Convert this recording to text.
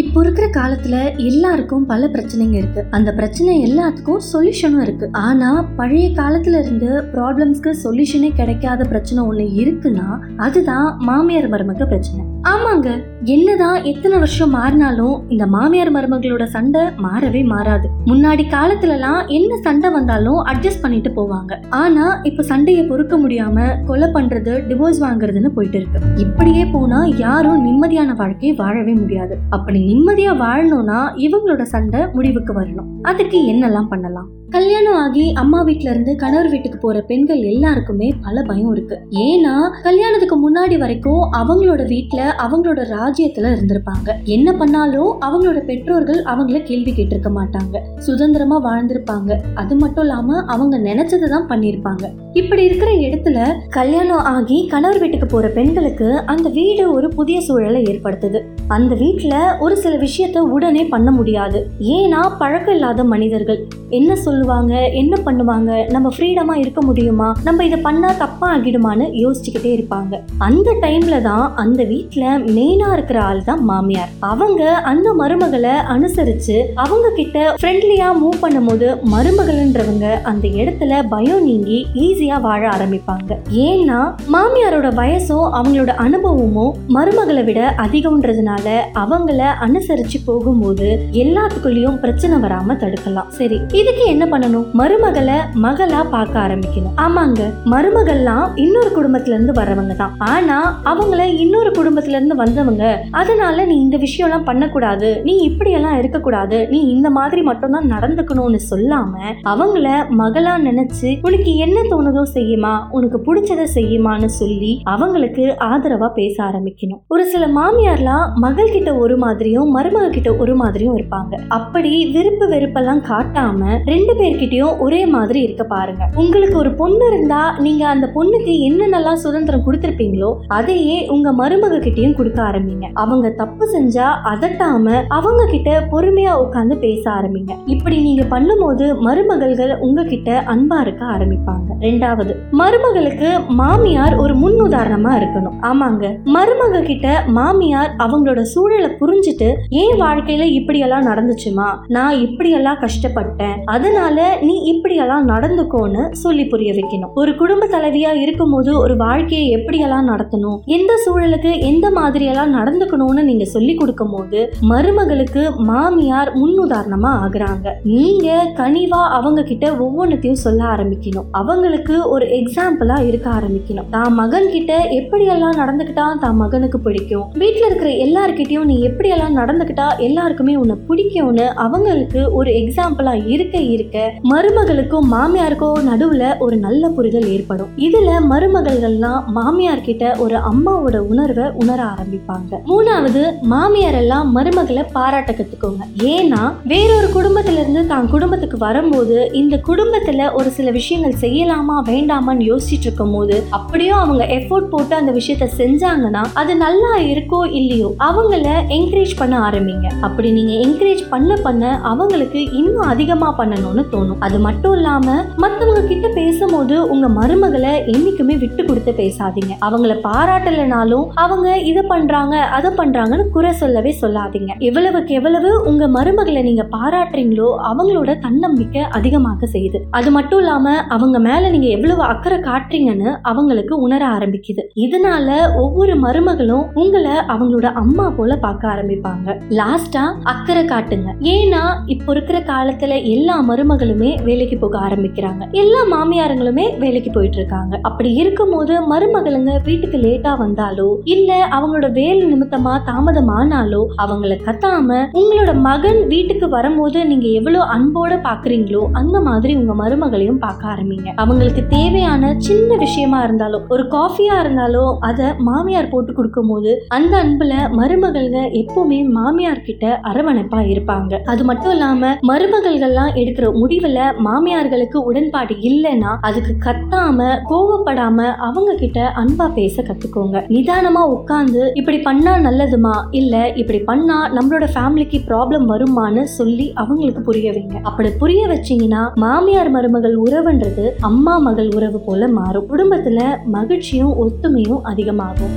இப்போ இருக்கிற காலத்துல எல்லாருக்கும் பல பிரச்சனைங்க இருக்கு. அந்த பிரச்சனை எல்லாத்துக்கும் சொல்யூஷனும் இருக்கு. ஆனா பழைய காலத்துல இருந்து ப்ராப்ளம்ஸ்க்கு சொல்யூஷனே கிடைக்காத பிரச்சனை ஒண்ணு இருக்குன்னா அதுதான் மாமியார் மருமக பிரச்சனை. ஆமாங்க. என்னதான் எத்தனை வருஷம் மாறினாலும் இந்த மாமியார் மருமகளோட சண்டை மாறவே மாறாது. முன்னாடி காலத்துலலாம் என்ன சண்டை வந்தாலும் அட்ஜஸ்ட் பண்ணிட்டு போவாங்க. ஆனா இப்ப சண்டையை பொறுக்க முடியாம கொலை பண்றது டிவோர்ஸ் வாங்குறதுன்னு போயிட்டு இருக்கு. இப்படியே போனா யாரும் நிம்மதியான வாழ்க்கையை வாழவே முடியாது. அப்படி நிம்மதியா வாழணும்னா இவங்களோட சண்டை முடிவுக்கு வரணும். அதுக்கு என்னெல்லாம் பண்ணலாம்? கல்யாணம் ஆகி அம்மா வீட்ல இருந்து கணவர் வீட்டுக்கு போற பெண்கள் எல்லாருக்குமே பல பயம் இருக்கு. ஏன்னா கல்யாணத்துக்கு முன்னாடி வரைக்கும் அவங்களோட வீட்டுல அவங்களோட ராஜ்யத்துல இருந்திருப்பாங்க. என்ன பண்ணாலும் அவங்களோட பெற்றோர்கள் அவங்கள கேள்வி கேட்டிருக்க மாட்டாங்க. சுதந்திரமா வாழ்ந்திருப்பாங்க. அது மட்டும் இல்லாம அவங்க நினைச்சதை தான் பண்ணியிருப்பாங்க. இப்படி இருக்கிற இடத்துல கல்யாணம் ஆகி கணவர் வீட்டுக்கு போற பெண்களுக்கு அந்த வீடு ஒரு புதிய சூழலை ஏற்படுத்துது. அந்த வீட்டில் ஒரு சில விஷயத்த உடனே பண்ண முடியாது. ஏன்னா பழக்கம் இல்லாத மனிதர்கள். என்ன சொல்லுவாங்க? என்ன பண்ணுவாங்க? நம்ம ஃப்ரீடமாக இருக்க முடியுமா? நம்ம இதை பண்ணால் தப்பாக ஆகிடுமான்னு யோசிச்சுக்கிட்டே இருப்பாங்க. அந்த டைமில் தான் அந்த வீட்டில் மெயினாக இருக்கிற ஆள் தான் மாமியார். அவங்க அந்த மருமகளை அனுசரித்து அவங்க கிட்ட ஃப்ரெண்ட்லியாக மூவ் பண்ணும்போது மருமகள்ன்றவங்க அந்த இடத்துல பயம் நீங்கி ஈஸியாக வாழ ஆரம்பிப்பாங்க. ஏன்னா மாமியாரோட வயசும் அவங்களோட அனுபவமும் மருமகளை விட அதிகம்ன்றதுனால அவங்கள அனுசரிச்சு போகும்போது எல்லாத்துக்குள்ளேயும் பிரச்சனை வராம தடுக்கலாம். சரி இதுக்கு என்ன பண்ணணும்? மருமகளை மகளா பார்க்க ஆரம்பிக்கணும். ஆமாங்க மருமகள்லாம் இன்னொரு குடும்பத்துல இருந்து வரவங்க தான். ஆனா அவங்கள இன்னொரு குடும்பத்துல இருந்து வந்தவங்க அதனால நீ இந்த விஷயம் எல்லாம் பண்ணக்கூடாது நீ இப்படி எல்லாம் இருக்கக்கூடாது நீ இந்த மாதிரி மட்டும்தான் நடந்துக்கணும்னு சொல்லாம அவங்கள மகளா நினைச்சு உனக்கு என்ன தோணுதோ செய்யுமா? உனக்கு பிடிச்சதை செய்யுமான்னு சொல்லி அவங்களுக்கு ஆதரவா பேச ஆரம்பிக்கணும். ஒரு சில மாமியார்லாம் மகள் கிட்ட ஒரு மாதிரியும் மருமக கிட்ட ஒரு மாதிரியும் இருப்பாங்க. அப்படி விருப்பு வெறுப்பெல்லாம் காட்டாம ரெண்டு பேர்கிட்டயும் ஒரே மாதிரி இருக்க பாருங்க. உங்களுக்கு ஒரு பொண்ணு இருந்தா நீங்க அந்த பொண்ணுக்கு என்னென்னலாம் சுதந்திரம் கொடுத்துருப்பீங்களோ அதையே உங்க மருமக கிட்டயும் கொடுக்க ஆரம்பிங்க. அவங்க தப்பு செஞ்சா அதட்டாம அவங்க கிட்ட பொறுமையா உட்காந்து பேச ஆரம்பிங்க. இப்படி நீங்க பண்ணும்போது மருமகள்கள் உங்ககிட்ட அன்பா இருக்க ஆரம்பிப்பாங்க. ரெண்டாவது மருமகளுக்கு மாமியார் ஒரு முன் உதாரணமா இருக்கணும். ஆமாங்க. மருமக கிட்ட மாமியார் அவங்களோட சூழலை புரிஞ்சுட்டு ஏன் வாழ்க்கையில இப்படியெல்லாம் நடந்துச்சுமா? நான் இப்படியெல்லாம் கஷ்டப்பட்டேன். அதனால நீ இப்படியெல்லாம் நடந்துக்கோன்னு சொல்லி புரிய வைக்கணும். ஒரு குடும்ப தலைவியா இருக்கும்போது ஒரு வாழ்க்கையை எப்படியெல்லாம் நடத்தணும்? எந்த சூழலுக்கு எந்த மாதிரியெல்லாம் நடந்துக்கணும்னு நீங்க சொல்லி கொடுக்கும் போது மருமகளுக்கு மாமியார் முன்னுதாரணமா ஆகுறாங்க. நீங்க கனிவா அவங்க கிட்ட ஒவ்வொன்றத்தையும் சொல்ல ஆரம்பிக்கணும். அவங்களுக்கு ஒரு எக்ஸாம்பிளா இருக்க ஆரம்பிக்கணும். தான் மகன் கிட்ட எப்படியெல்லாம் நடந்துக்கிட்டா தான் மகனுக்கு பிடிக்கும். வீட்டில் இருக்கிற எல்லா எல்லார்கிட்டயும் நீ எப்படியெல்லாம் நடந்துக்கிட்டா எல்லாருக்குமே உன்னை பிடிக்கும்னு அவங்களுக்கு ஒரு எக்ஸாம்பிளா இருக்க இருக்க மருமகளுக்கும் மாமியாருக்கும் நடுவுல ஒரு நல்ல புரிதல் ஏற்படும். இதுல மருமகள்கள்லாம் மாமியார் கிட்ட ஒரு அம்மாவோட உணர்வை உணர ஆரம்பிப்பாங்க. மூணாவது மாமியார் எல்லாம் மருமகளை பாராட்ட கத்துக்கோங்க ஏன்னா வேறொரு குடும்பத்துல இருந்து தான் குடும்பத்துக்கு வரும்போது இந்த குடும்பத்துல ஒரு சில விஷயங்கள் செய்யலாமா வேண்டாமான்னு யோசிச்சுட்டு இருக்கும் போது அப்படியும் அவங்க எஃபோர்ட் போட்டு அந்த விஷயத்த செஞ்சாங்கன்னா அது நல்லா இருக்கோ இல்லையோ அவங்கள என்கரேஜ் பண்ண ஆரம்பிங்க. அப்படி நீங்க என்கரேஜ் பண்ண பண்ண அவங்களுக்கு இன்னும் அதிகமா பண்ணணும்னு தோணும். அது மட்டும் இல்லாம மத்தவங்க கிட்ட பேசும்போது உங்க மருமகளை என்னைக்குமே விட்டு கொடுத்து பேசாதீங்க. அவங்கள பாராட்டலைனாலும் அவங்க இதை பண்றாங்க அதை பண்றாங்கன்னு குறை சொல்லவே சொல்லாதீங்க. எவ்வளவுக்கு எவ்வளவு உங்க மருமகளை நீங்க பாராட்டுறீங்களோ அவங்களோட தன்னம்பிக்கை அதிகமாக செய்யுது. அது மட்டும் இல்லாம அவங்க மேல நீங்க எவ்வளவு அக்கறை காட்டுறீங்கன்னு அவங்களுக்கு உணர ஆரம்பிக்குது. இதனால ஒவ்வொரு மருமகளும் உங்களை அவங்களோட அம்மா போல பார்க்க ஆரம்பிப்பாங்க. லாஸ்டா அக்கறை காட்டுங்க. ஏன்னா இப்போ இருக்கிற காலத்துல எல்லா மருமகளுமே வேலைக்கு போக ஆரம்பிக்கிறாங்க. எல்லா மாமியாருங்களுமே வேலைக்கு போயிட்டு இருக்காங்க அப்படி இருக்கும்போது மருமகளுங்க வீட்டுக்கு லேட்டா வந்தாலோ இல்ல அவங்களோட வேலை நிமித்தமா தாமதமானாலோ அவங்கள கத்தாம உங்களோட மகன் வீட்டுக்கு வரும்போது நீங்க எவ்வளவு அன்போட பாக்குறீங்களோ அந்த மாதிரி உங்க மருமகளையும் பார்க்க ஆரம்பிங்க. அவங்களுக்கு தேவையான சின்ன விஷயமா இருந்தாலும் ஒரு காஃபியா இருந்தாலும் அதை மாமியார் போட்டு கொடுக்கும் போது அந்த அன்புல மருமகள்ங்க எப்பவுமே மாமியார் கிட்ட அரவணைப்பா இருப்பாங்க. அது மட்டும் இல்லாம மருமகள்கள்லாம் எடுக்கிற முடிவுல மாமியார்களுக்கு உடன்பாடு இல்லைன்னா அதுக்கு கத்தாம கோவப்படாம அவங்க கிட்ட அன்பா பேச கத்துக்கோங்க. நிதானமா உட்கார்ந்து இப்படி பண்ணா நல்லதுமா? இல்ல இப்படி பண்ணா நம்மளோட ஃபேமிலிக்கு ப்ராப்ளம் வருமான்னு சொல்லி அவங்களுக்கு புரிய வைங்க. அப்படி புரிய வச்சீங்கன்னா மாமியார் மருமகள் உறவுன்றது அம்மா மகள் உறவு போல மாறும். குடும்பத்துல மகிழ்ச்சியும் ஒத்துமையும் அதிகமாகும்.